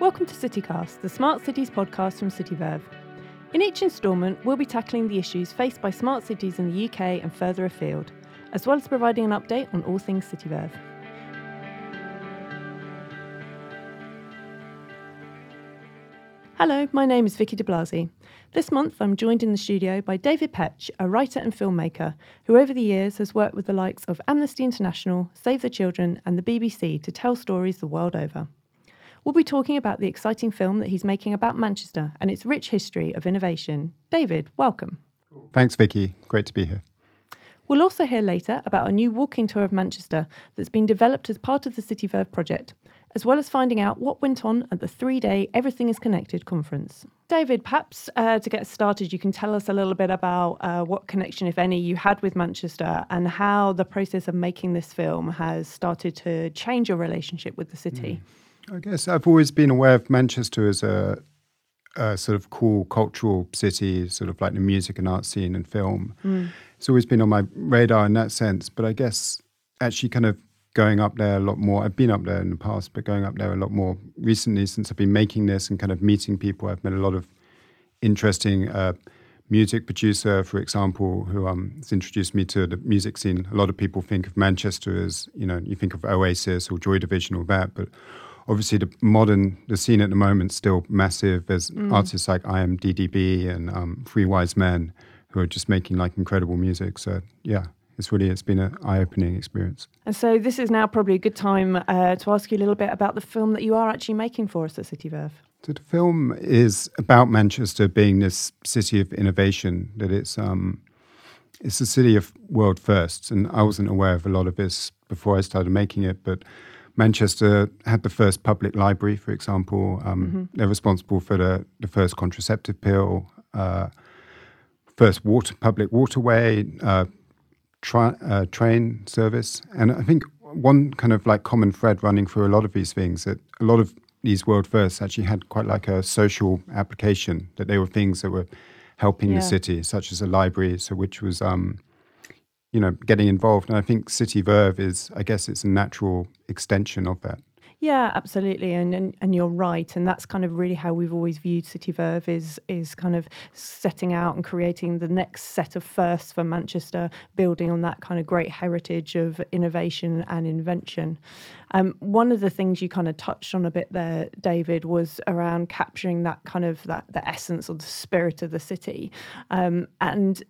Welcome to CityCast, the Smart Cities podcast from CityVerve. In each instalment, we'll be tackling the issues faced by smart cities in the UK and further afield, as well as providing an update on all things CityVerve. Hello, my name is Vicky de Blasi. This month I'm joined in the studio by David Petch, a writer and filmmaker who over the years has worked with the likes of Amnesty International, Save the Children, and the BBC to tell stories the world over. We'll be talking about the exciting film that he's making about Manchester and its rich history of innovation. David, welcome. Thanks, Vicky. Great to be here. We'll also hear later about a new walking tour of Manchester that's been developed as part of the CityVerve project as well as finding out what went on at the three day Everything is Connected conference. David, perhaps uh, to get started, you can tell us a little bit about uh, what connection, if any, you had with Manchester and how the process of making this film has started to change your relationship with the city. Mm. I guess I've always been aware of Manchester as a, a, sort of cool cultural city, sort of like the music and art scene and film. Mm. It's always been on my radar in that sense. But I guess actually kind of going up there a lot more. I've been up there in the past, but going up there a lot more recently since I've been making this and kind of meeting people. I've met a lot of interesting uh, music producer, for example, who um, has introduced me to the music scene. A lot of people think of Manchester as, you know, you think of Oasis or Joy Division or that, but obviously the modern, the scene at the moment is still massive. There's mm. artists like I Am DDB and um, Three Wise Men who are just making like incredible music. So yeah, it's really it's been an eye-opening experience. And so this is now probably a good time uh, to ask you a little bit about the film that you are actually making for us at CityVerve. So the film is about Manchester being this city of innovation. That it's um, it's a city of world firsts, and I wasn't aware of a lot of this before I started making it, but. Manchester had the first public library, for example. Um, mm-hmm. They're responsible for the, the first contraceptive pill, uh, first water public waterway, uh, tra- uh, train service. And I think one kind of like common thread running through a lot of these things that a lot of these world firsts actually had quite like a social application that they were things that were helping yeah. the city, such as a library, so which was um, you know getting involved. And I think CityVerve is, I guess, it's a natural extension of that. Yeah, absolutely, and, and and you're right, and that's kind of really how we've always viewed CityVerve is is kind of setting out and creating the next set of firsts for Manchester, building on that kind of great heritage of innovation and invention. Um, one of the things you kind of touched on a bit there, David, was around capturing that kind of that the essence or the spirit of the city, um, and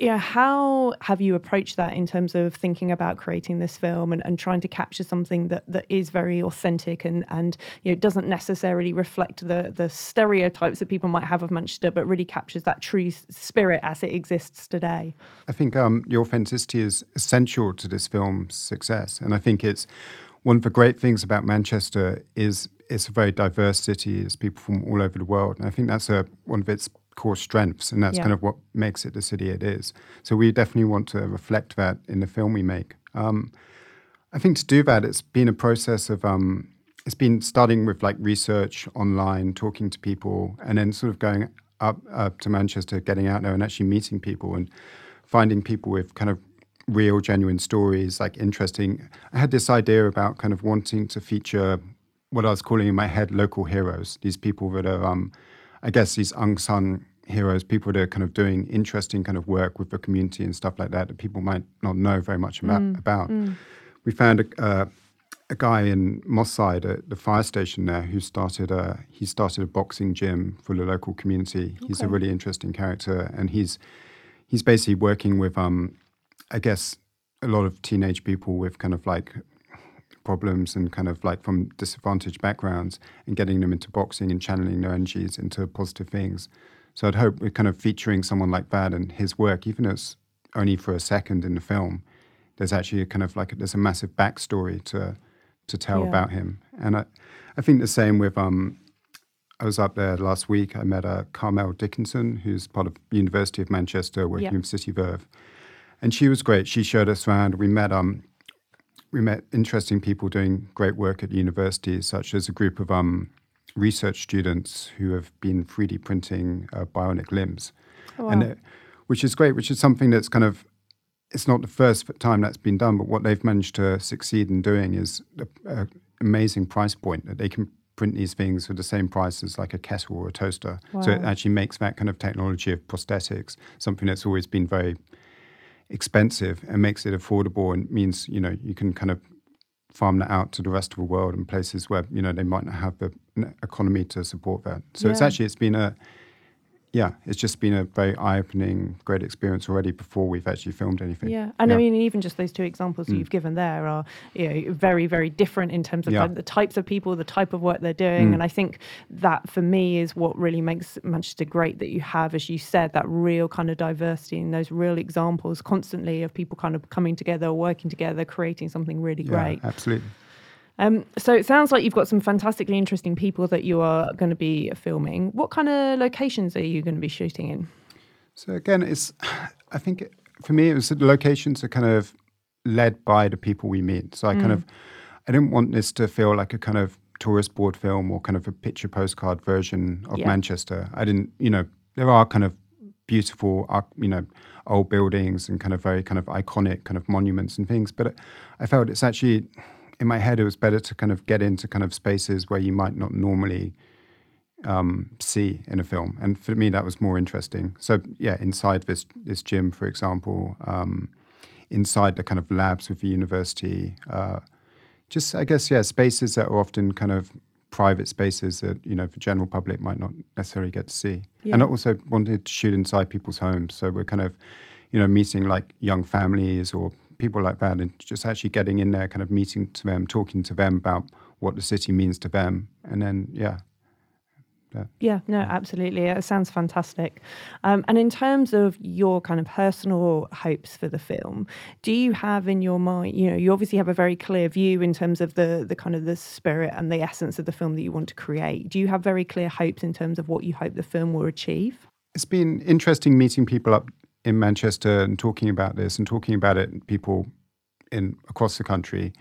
yeah, how have you approached that in terms of thinking about creating this film and, and trying to capture something that, that is very authentic and, and you know doesn't necessarily reflect the the stereotypes that people might have of Manchester, but really captures that true spirit as it exists today? I think um, the authenticity is essential to this film's success, and I think it's one of the great things about Manchester is it's a very diverse city. It's people from all over the world, and I think that's a one of its core strengths, and that's yeah. kind of what makes it the city it is. So we definitely want to reflect that in the film we make. Um, I think to do that, it's been a process of um, it's been starting with like research online, talking to people, and then sort of going up up to Manchester, getting out there and actually meeting people and finding people with kind of real, genuine stories, like interesting. I had this idea about kind of wanting to feature what I was calling in my head local heroes. These people that are, um, I guess, these unsung heroes, people that are kind of doing interesting kind of work with the community and stuff like that that people might not know very much about. Mm, about. Mm. We found a, uh, a guy in Moss Side at the fire station there who started a he started a boxing gym for the local community. Okay. He's a really interesting character, and he's he's basically working with um, I guess a lot of teenage people with kind of like problems and kind of like from disadvantaged backgrounds and getting them into boxing and channeling their energies into positive things. So I'd hope we're kind of featuring someone like that and his work, even if it's only for a second in the film. There's actually a kind of like a, there's a massive backstory to to tell yeah. about him, and I, I think the same with um, I was up there last week. I met uh, Carmel Dickinson, who's part of University of Manchester, working with CityVerve, and she was great. She showed us around. We met um, we met interesting people doing great work at universities, such as a group of um, research students who have been 3D printing uh, bionic limbs, oh, wow. and it, which is great. Which is something that's kind of it's not the first time that's been done, but what they've managed to succeed in doing is an amazing price point that they can print these things for the same price as like a kettle or a toaster. Wow. So it actually makes that kind of technology of prosthetics something that's always been very expensive and makes it affordable and means you know you can kind of farm that out to the rest of the world and places where you know they might not have the economy to support that. So yeah. it's actually it's been a yeah, it's just been a very eye-opening, great experience already before we've actually filmed anything. Yeah, and yeah. I mean, even just those two examples mm. you've given there are you know, very, very different in terms of yeah. the types of people, the type of work they're doing, mm. and I think that for me is what really makes Manchester great. That you have, as you said, that real kind of diversity and those real examples constantly of people kind of coming together, working together, creating something really yeah, great. Absolutely. Um, so it sounds like you've got some fantastically interesting people that you are going to be filming. What kind of locations are you going to be shooting in? So again, it's I think for me it was the locations are kind of led by the people we meet. So I mm. kind of I didn't want this to feel like a kind of tourist board film or kind of a picture postcard version of yeah. Manchester. I didn't, you know, there are kind of beautiful, you know, old buildings and kind of very kind of iconic kind of monuments and things, but I felt it's actually in my head, it was better to kind of get into kind of spaces where you might not normally um, see in a film. And for me, that was more interesting. So yeah, inside this this gym, for example, um, inside the kind of labs with the university, uh, just I guess yeah, spaces that are often kind of private spaces that you know the general public might not necessarily get to see. Yeah. And I also wanted to shoot inside people's homes, so we're kind of you know meeting like young families or people like that and just actually getting in there, kind of meeting to them, talking to them about what the city means to them. And then, yeah. Yeah. yeah, no, absolutely. It sounds fantastic. Um, and in terms of your kind of personal hopes for the film, do you have in your mind, you know, you obviously have a very clear view in terms of the the kind of the spirit and the essence of the film that you want to create. Do you have very clear hopes in terms of what you hope the film will achieve? It's been interesting meeting people up in Manchester and talking about this and talking about it people in across the country.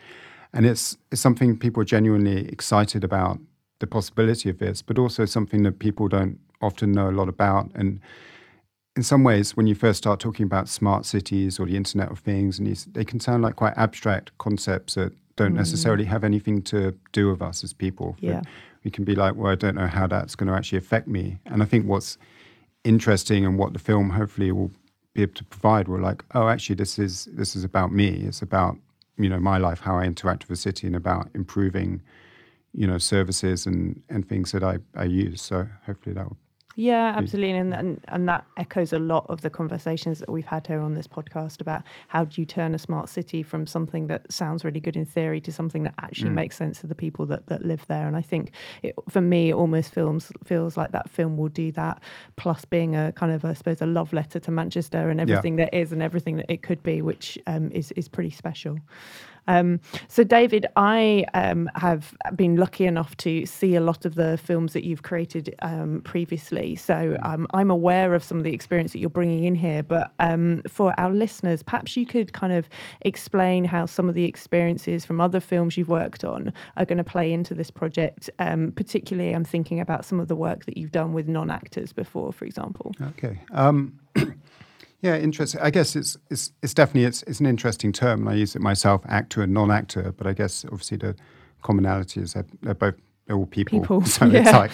And it's, it's something people are genuinely excited about the possibility of this, but also something that people don't often know a lot about. And in some ways, when you first start talking about smart cities or the Internet of Things, and you, they can sound like quite abstract concepts that don't mm. necessarily have anything to do with us as people. Yeah. We can be like, well, I don't know how that's going to actually affect me. And I think what's interesting and what the film hopefully will be able to provide were like, oh, actually, this is this is about me. It's about you know my life, how I interact with the city, and about improving you know services and and things that I I use. So hopefully that will yeah, absolutely, and, and and that echoes a lot of the conversations that we've had here on this podcast about how do you turn a smart city from something that sounds really good in theory to something that actually mm. makes sense to the people that, that live there. And I think it, for me, it almost feels feels like that film will do that. Plus, being a kind of I suppose a love letter to Manchester and everything yeah. that is and everything that it could be, which um, is is pretty special. Um, so, David, I um, have been lucky enough to see a lot of the films that you've created um, previously. So, um, I'm aware of some of the experience that you're bringing in here. But um, for our listeners, perhaps you could kind of explain how some of the experiences from other films you've worked on are going to play into this project. Um, particularly, I'm thinking about some of the work that you've done with non actors before, for example. Okay. Yeah, interesting. I guess it's it's it's definitely it's it's an interesting term, and I use it myself, actor and non-actor. But I guess obviously the commonality is that they're both they're all people. people. So yeah. it's like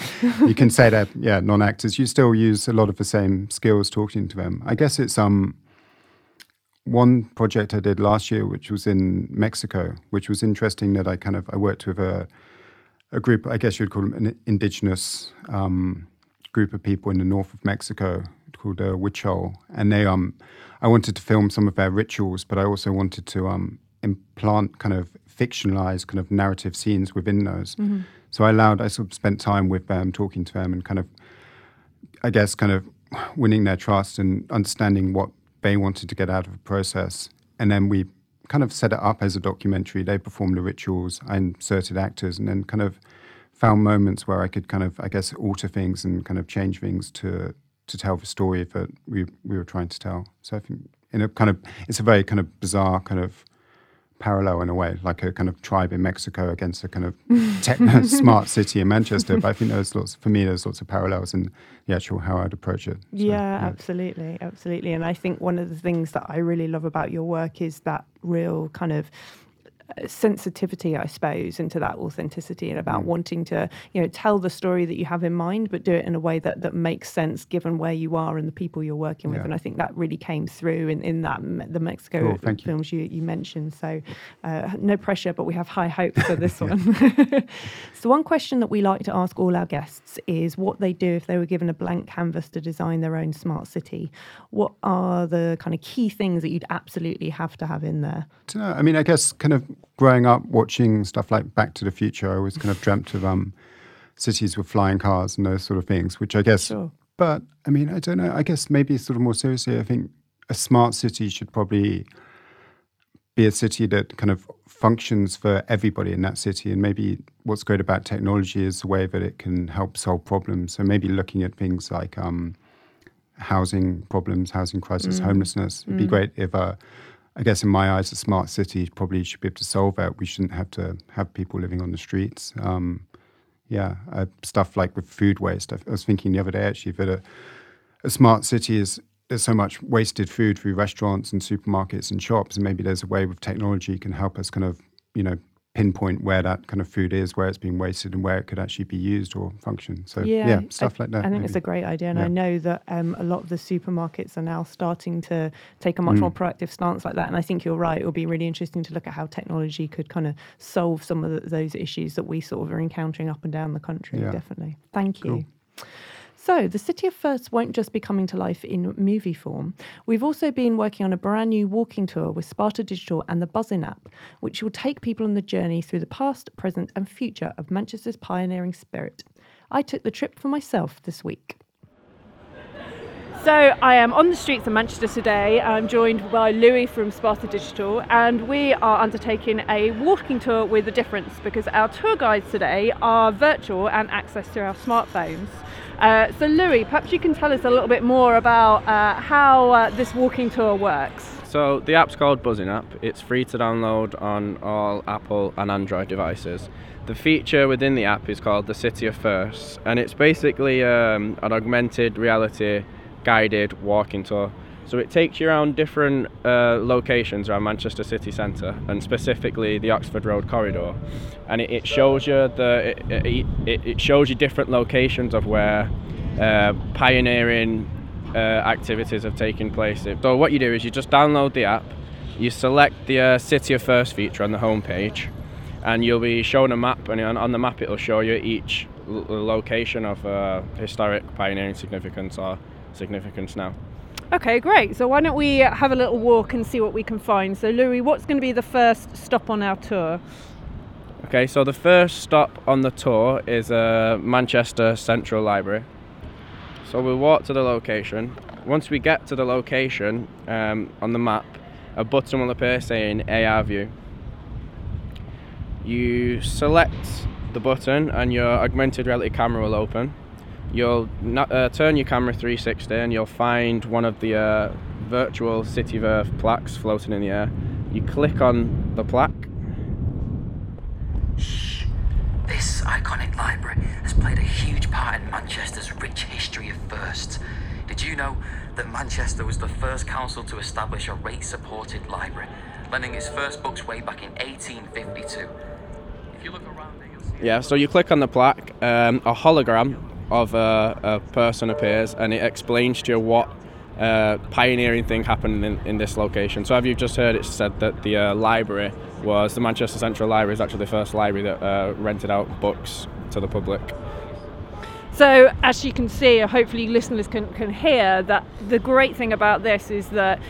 you can say that yeah, non-actors. You still use a lot of the same skills talking to them. I guess it's um one project I did last year, which was in Mexico, which was interesting. That I kind of I worked with a a group. I guess you'd call them an indigenous um, group of people in the north of Mexico called uh, Huichol, and they um, I wanted to film some of their rituals, but I also wanted to um, implant kind of fictionalized kind of narrative scenes within those. Mm-hmm. So I allowed, I sort of spent time with them, talking to them, and kind of, I guess, kind of winning their trust and understanding what they wanted to get out of the process, and then we kind of set it up as a documentary. They performed the rituals, I inserted actors, and then kind of found moments where I could kind of, I guess, alter things and kind of change things to to tell the story that we we were trying to tell. So I think in a kind of it's a very kind of bizarre kind of parallel in a way, like a kind of tribe in Mexico against a kind of techno smart city in Manchester. But I think there's lots for me there's lots of parallels in the actual how I'd approach it. So, yeah, yeah, absolutely, absolutely. And I think one of the things that I really love about your work is that real kind of sensitivity, I suppose, into that authenticity and about mm. wanting to, you know, tell the story that you have in mind, but do it in a way that, that makes sense given where you are and the people you're working with. And I think that really came through in, in that the Mexico cool, films you. you. mentioned. So uh, no pressure, but we have high hopes for this one. so one question that we like to ask all our guests is what they do if they were given a blank canvas to design their own smart city. What are the kind of key things that you'd absolutely have to have in there? I mean, I guess kind of growing up watching stuff like Back to the Future, I always kind of dreamt of um, cities with flying cars and those sort of things, which I guess. Sure. But I mean, I don't know. I guess maybe sort of more seriously, I think a smart city should probably be a city that kind of functions for everybody in that city. And maybe what's great about technology is the way that it can help solve problems. So maybe looking at things like um, housing problems, housing crisis, mm. homelessness. It'd mm. be great if uh, I guess in my eyes, a smart city probably should be able to solve that. We shouldn't have to have people living on the streets. Um, yeah, uh, stuff like with food waste. I, I, was thinking the other day actually that a, a smart city is there's so much wasted food through restaurants and supermarkets and shops, and maybe there's a way with technology can help us kind of you know pinpoint where that kind of food is, where it's being wasted, and where it could actually be used or function. So yeah, yeah stuff I, like that. I think maybe. it's a great idea, and yeah. I know that um, a lot of the supermarkets are now starting to take a much mm. more proactive stance like that. And I think you're right; it will be really interesting to look at how technology could kind of solve some of the, those issues that we sort of are encountering up and down the country. Yeah. Definitely. Thank you. Cool. So, the City of Firsts won't just be coming to life in movie form. We've also been working on a brand new walking tour with Sparta Digital and the Buzzin app, which will take people on the journey through the past, present, and future of Manchester's pioneering spirit. I took the trip for myself this week. So I am on the streets of Manchester today. I'm joined by Louis from Sparta Digital, and we are undertaking a walking tour with a difference because our tour guides today are virtual and access to our smartphones. Uh, so, Louis, perhaps you can tell us a little bit more about uh, how uh, this walking tour works. So, the app's called Buzzing app. It's free to download on all Apple and Android devices. The feature within the app is called the City of Firsts, and it's basically um, an augmented reality guided walking tour. So it takes you around different uh, locations around Manchester city centre, and specifically the Oxford Road corridor, and it, it shows you the it, it, it, shows you different locations of where uh, pioneering uh, activities have taken place. So what you do is you just download the app, you select the uh, City of First feature on the home page, and you'll be shown a map, and on, the map it'll show you each location of uh, historic pioneering significance or significance now. Okay, great. So why don't we have a little walk and see what we can find? So, Louis, what's going to be the first stop on our tour? Okay, so the first stop on the tour is uh, Manchester Central Library. So we'll walk to the location. Once we get to the location um, on the map, a button will appear saying AR View. You select the button and your augmented reality camera will open you'll uh, turn your camera 360 and you'll find one of the uh, virtual City of Firsts plaques floating in the air. You click on the plaque. Shh. This iconic library has played a huge part in Manchester's rich history of firsts. Did you know that Manchester was the first council to establish a rate supported library, lending its first books way back in 1852? If you look around there, you'll see. Yeah, so you click on the plaque, um, a hologram of a, a person appears and it explains to you what uh, pioneering thing happened in, in this location. So, have you just heard it said that the uh, library was the Manchester Central Library is actually the first library that uh, rented out books to the public? So, as you can see, hopefully listeners can, can hear that the great thing about this is that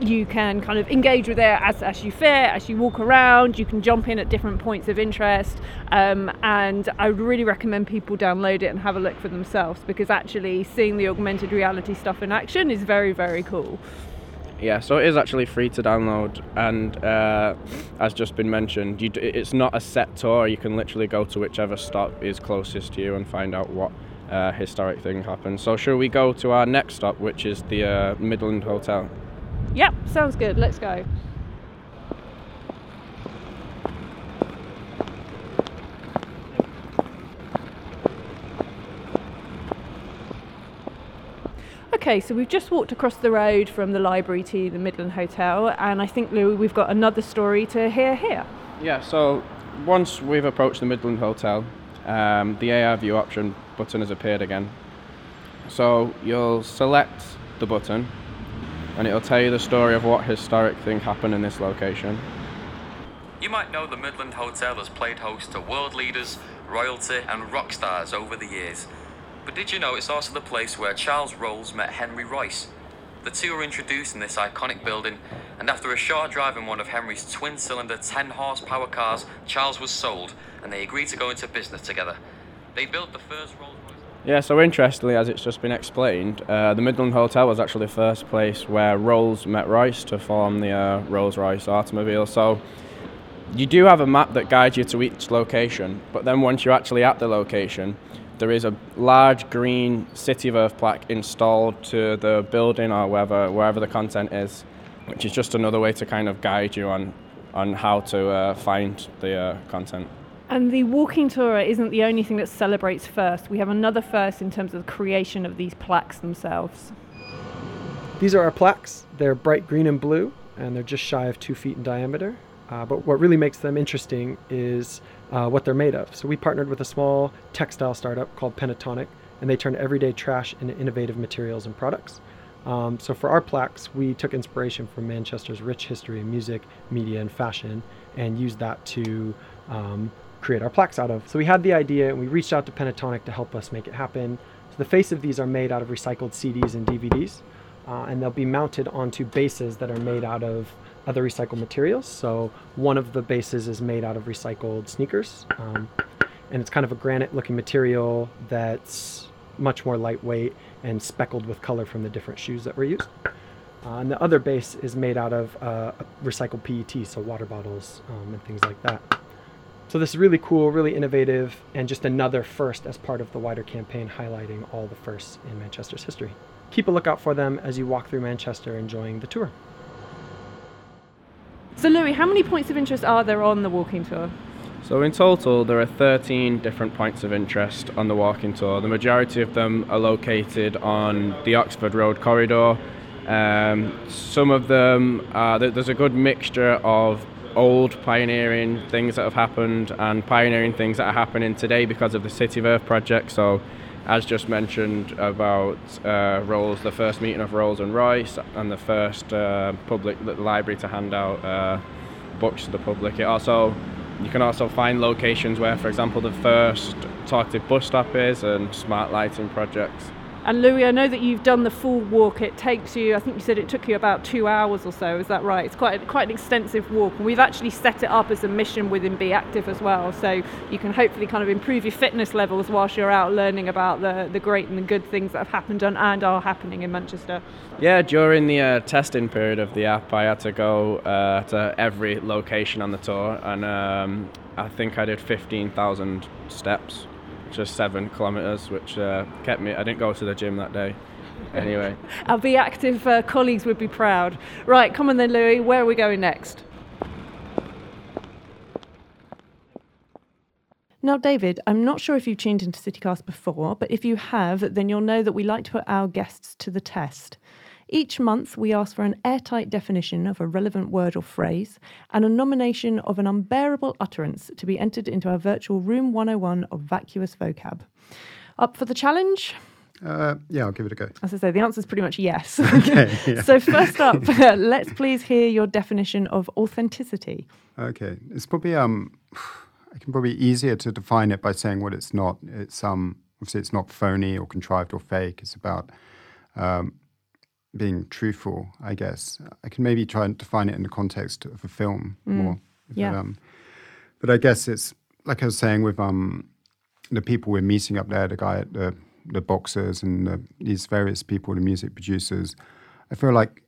you can kind of engage with it as, as you fit, as you walk around. You can jump in at different points of interest. Um, and I would really recommend people download it and have a look for themselves because actually seeing the augmented reality stuff in action is very, very cool. Yeah, so it is actually free to download, and uh, as just been mentioned, you, it's not a set tour. You can literally go to whichever stop is closest to you and find out what uh, historic thing happened. So, shall we go to our next stop, which is the uh, Midland Hotel? Yep, sounds good. Let's go. Okay, so we've just walked across the road from the library to the Midland Hotel, and I think, Louis, we've got another story to hear here. Yeah, so once we've approached the Midland Hotel, um, the AR view option button has appeared again. So you'll select the button and it'll tell you the story of what historic thing happened in this location. You might know the Midland Hotel has played host to world leaders, royalty, and rock stars over the years. But did you know it's also the place where Charles Rolls met Henry Royce? The two were introduced in this iconic building, and after a short drive in one of Henry's twin cylinder 10 horsepower cars, Charles was sold, and they agreed to go into business together. They built the first Rolls. Yeah, so interestingly, as it's just been explained, uh, the Midland Hotel was actually the first place where Rolls met Royce to form the uh, Rolls Royce automobile. So you do have a map that guides you to each location, but then once you're actually at the location, there is a large green City of Firsts plaque installed to the building or wherever, wherever the content is, which is just another way to kind of guide you on, on how to uh, find the uh, content. And the walking tour isn't the only thing that celebrates first. We have another first in terms of the creation of these plaques themselves. These are our plaques. They're bright green and blue, and they're just shy of two feet in diameter. Uh, but what really makes them interesting is uh, what they're made of. So we partnered with a small textile startup called Pentatonic, and they turn everyday trash into innovative materials and products. Um, so for our plaques, we took inspiration from Manchester's rich history in music, media, and fashion, and used that to um, create our plaques out of. So we had the idea, and we reached out to Pentatonic to help us make it happen. So the face of these are made out of recycled CDs and DVDs, uh, and they'll be mounted onto bases that are made out of other recycled materials. So one of the bases is made out of recycled sneakers, um, and it's kind of a granite-looking material that's much more lightweight and speckled with color from the different shoes that were used. Uh, and the other base is made out of uh, recycled PET, so water bottles um, and things like that. So this is really cool, really innovative, and just another first as part of the wider campaign highlighting all the firsts in Manchester's history. Keep a lookout for them as you walk through Manchester enjoying the tour. So, Louis, how many points of interest are there on the walking tour? So in total, there are 13 different points of interest on the walking tour. The majority of them are located on the Oxford Road corridor. Um, some of them, are, there's a good mixture of old pioneering things that have happened and pioneering things that are happening today because of the City of Firsts project. So, as just mentioned about uh, Rolls, the first meeting of Rolls and Royce, and the first uh, public library to hand out uh, books to the public. It also you can also find locations where, for example, the first targeted bus stop is and smart lighting projects. And Louis, I know that you've done the full walk. It takes you, I think you said it took you about two hours or so. Is that right? It's quite quite an extensive walk, and we've actually set it up as a mission within Be Active as well. So you can hopefully kind of improve your fitness levels whilst you're out learning about the the great and the good things that have happened and, and are happening in Manchester. Yeah, during the uh, testing period of the app, I had to go uh, to every location on the tour, and um, I think I did 15,000 steps just seven kilometres, which uh, kept me. I didn't go to the gym that day. Anyway, our Be Active uh, colleagues would be proud. Right, come on then, Louis. Where are we going next? Now, David, I'm not sure if you've tuned into CityCast before, but if you have, then you'll know that we like to put our guests to the test. Each month, we ask for an airtight definition of a relevant word or phrase and a nomination of an unbearable utterance to be entered into our virtual Room 101 of vacuous vocab. Up for the challenge? Uh, yeah, I'll give it a go. As I say, the answer is pretty much yes. Okay. Yeah. so, first up, let's please hear your definition of authenticity. Okay, it's probably um, I can probably easier to define it by saying what it's not. It's um, obviously it's not phony or contrived or fake. It's about um, being truthful, I guess. I can maybe try and define it in the context of a film mm. more. Yeah. But, um, but I guess it's like I was saying with um, the people we're meeting up there, the guy at the the boxers and the, these various people, the music producers. I feel like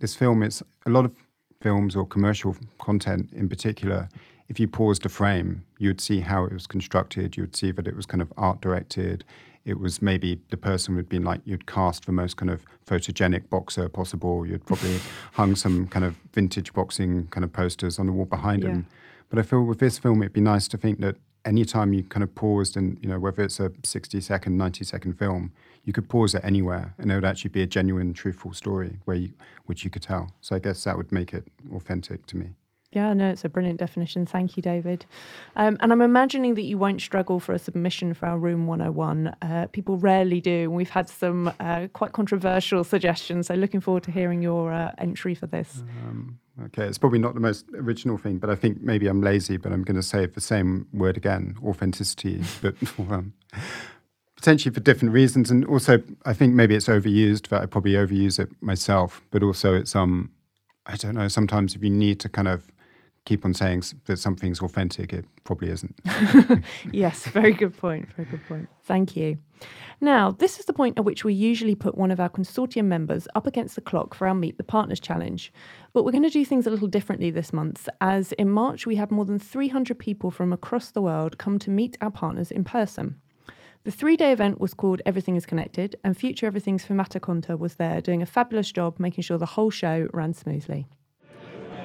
this film is a lot of films or commercial content in particular. If you paused a frame, you'd see how it was constructed. You'd see that it was kind of art directed it was maybe the person would be like you'd cast the most kind of photogenic boxer possible. You'd probably hung some kind of vintage boxing kind of posters on the wall behind yeah. him. But I feel with this film, it'd be nice to think that anytime you kind of paused and, you know, whether it's a 60 second, 90 second film, you could pause it anywhere and it would actually be a genuine, truthful story where you, which you could tell. So I guess that would make it authentic to me. Yeah, no, it's a brilliant definition. Thank you, David. Um, and I'm imagining that you won't struggle for a submission for our Room 101. Uh, people rarely do. We've had some uh, quite controversial suggestions, so looking forward to hearing your uh, entry for this. Um, okay, it's probably not the most original thing, but I think maybe I'm lazy, but I'm going to say the same word again authenticity. but um, potentially for different reasons. And also, I think maybe it's overused, but I probably overuse it myself. But also, it's, um, I don't know, sometimes if you need to kind of keep on saying that something's authentic, it probably isn't. yes, very good point. Very good point. Thank you. Now, this is the point at which we usually put one of our consortium members up against the clock for our Meet the Partners challenge. But we're going to do things a little differently this month, as in March we had more than 300 people from across the world come to meet our partners in person. The three day event was called Everything is Connected, and Future Everything's Famata Conta was there doing a fabulous job making sure the whole show ran smoothly.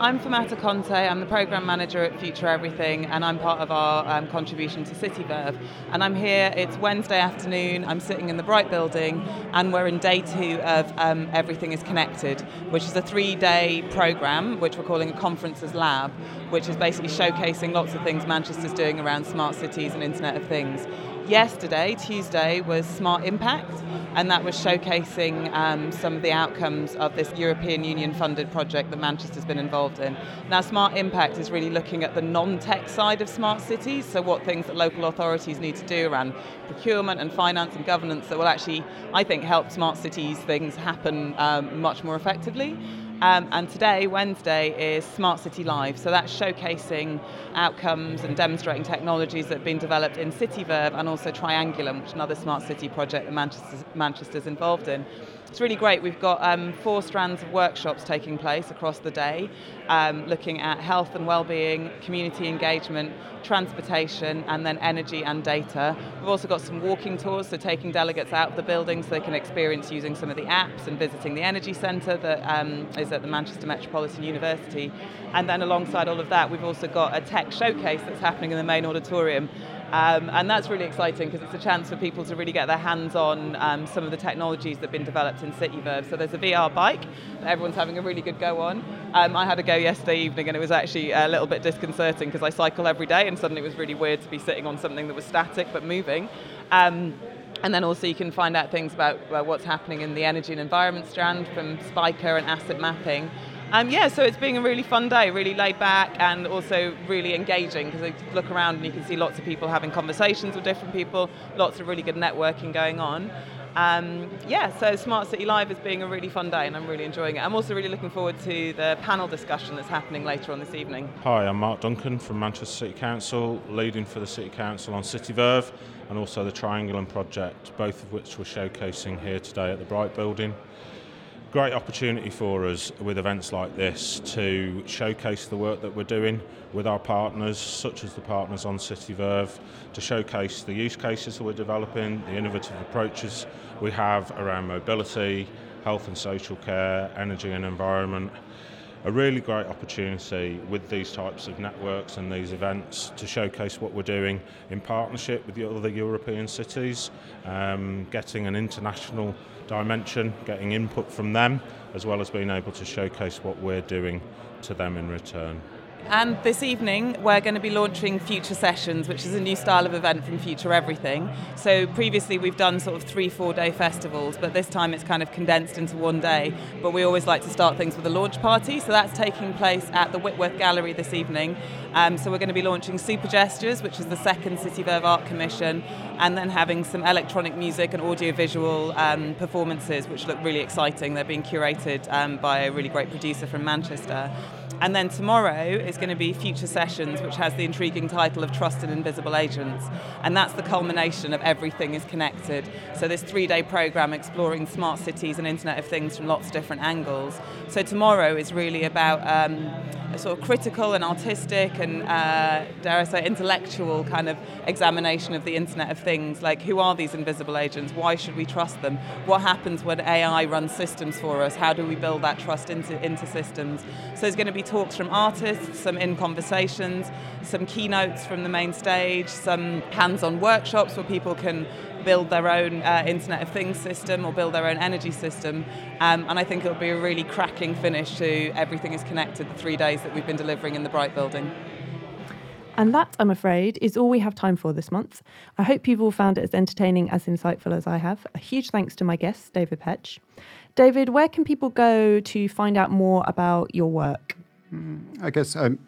I'm Famata Conte, I'm the Programme Manager at Future Everything, and I'm part of our um, contribution to CityVerve. And I'm here, it's Wednesday afternoon, I'm sitting in the Bright Building, and we're in day two of um, Everything is Connected, which is a three day programme, which we're calling a Conference-as-Lab, which is basically showcasing lots of things Manchester's doing around smart cities and Internet of Things yesterday, Tuesday, was Smart Impact, and that was showcasing um, some of the outcomes of this European Union funded project that Manchester's been involved in. Now, Smart Impact is really looking at the non tech side of smart cities, so what things that local authorities need to do around procurement and finance and governance that will actually, I think, help smart cities things happen um, much more effectively. Um, and today, Wednesday, is Smart City Live. So that's showcasing outcomes and demonstrating technologies that have been developed in CityVerve and also Triangulum, which is another smart city project that Manchester's, Manchester's involved in it's really great. We've got um, four strands of workshops taking place across the day, um, looking at health and well-being, community engagement, transportation, and then energy and data. We've also got some walking tours, so taking delegates out of the building so they can experience using some of the apps and visiting the energy centre that um, is at the Manchester Metropolitan University. And then alongside all of that, we've also got a tech showcase that's happening in the main auditorium um, and that's really exciting because it's a chance for people to really get their hands on um, some of the technologies that have been developed in CityVerve. So there's a VR bike that everyone's having a really good go on. Um, I had a go yesterday evening and it was actually a little bit disconcerting because I cycle every day and suddenly it was really weird to be sitting on something that was static but moving. Um, and then also you can find out things about what's happening in the energy and environment strand from Spiker and asset mapping. Um, yeah, so it's been a really fun day, really laid back and also really engaging because you look around and you can see lots of people having conversations with different people, lots of really good networking going on. Um, yeah, so Smart City Live is being a really fun day and I'm really enjoying it. I'm also really looking forward to the panel discussion that's happening later on this evening. Hi, I'm Mark Duncan from Manchester City Council, leading for the City Council on CityVerve and also the Triangulum project, both of which we're showcasing here today at the Bright Building great opportunity for us with events like this to showcase the work that we're doing with our partners, such as the partners on CityVerve, to showcase the use cases that we're developing, the innovative approaches we have around mobility, health and social care, energy and environment. A really great opportunity with these types of networks and these events to showcase what we're doing in partnership with the other European cities, um, getting an international dimension, getting input from them, as well as being able to showcase what we're doing to them in return. And this evening, we're going to be launching Future Sessions, which is a new style of event from Future Everything. So previously, we've done sort of three, four day festivals, but this time it's kind of condensed into one day. But we always like to start things with a launch party, so that's taking place at the Whitworth Gallery this evening. Um, so we're going to be launching Super Gestures, which is the second City CityVerve Art Commission, and then having some electronic music and audiovisual um, performances, which look really exciting. They're being curated um, by a really great producer from Manchester. And then tomorrow is going to be Future Sessions, which has the intriguing title of Trusted Invisible Agents. And that's the culmination of Everything is Connected. So, this three day program exploring smart cities and Internet of Things from lots of different angles. So, tomorrow is really about um, a sort of critical and artistic and, uh, dare I say, intellectual kind of examination of the Internet of Things. Like, who are these invisible agents? Why should we trust them? What happens when AI runs systems for us? How do we build that trust into, into systems? So, there's going to be talks from artists, some in conversations, some keynotes from the main stage, some hands on workshops where people can build their own uh, Internet of Things system or build their own energy system. Um, and I think it'll be a really cracking finish to Everything is Connected, the three days that we've been delivering in the Bright Building. And that, I'm afraid, is all we have time for this month. I hope you've all found it as entertaining as insightful as I have. A huge thanks to my guest, David Petch. David, where can people go to find out more about your work? I guess um,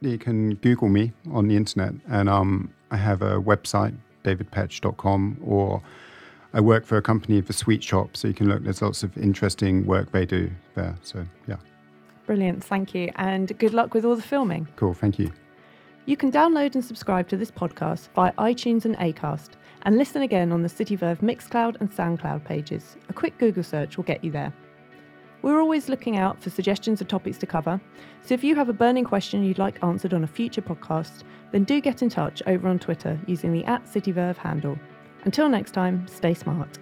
you can Google me on the internet, and um, I have a website, davidpetch.com, or I work for a company, the Sweet Shop, so you can look. There's lots of interesting work they do there. So yeah, Brilliant, thank you. And good luck with all the filming. cool. Thank you. You can download and subscribe to this podcast via iTunes and Acast, and listen again on the CityVerve Mixcloud and SoundCloud pages. A quick Google search will get you there. We're always looking out for suggestions of topics to cover, so if you have a burning question you'd like answered on a future podcast, then do get in touch over on Twitter using the at CityVerve handle. Until next time, stay smart.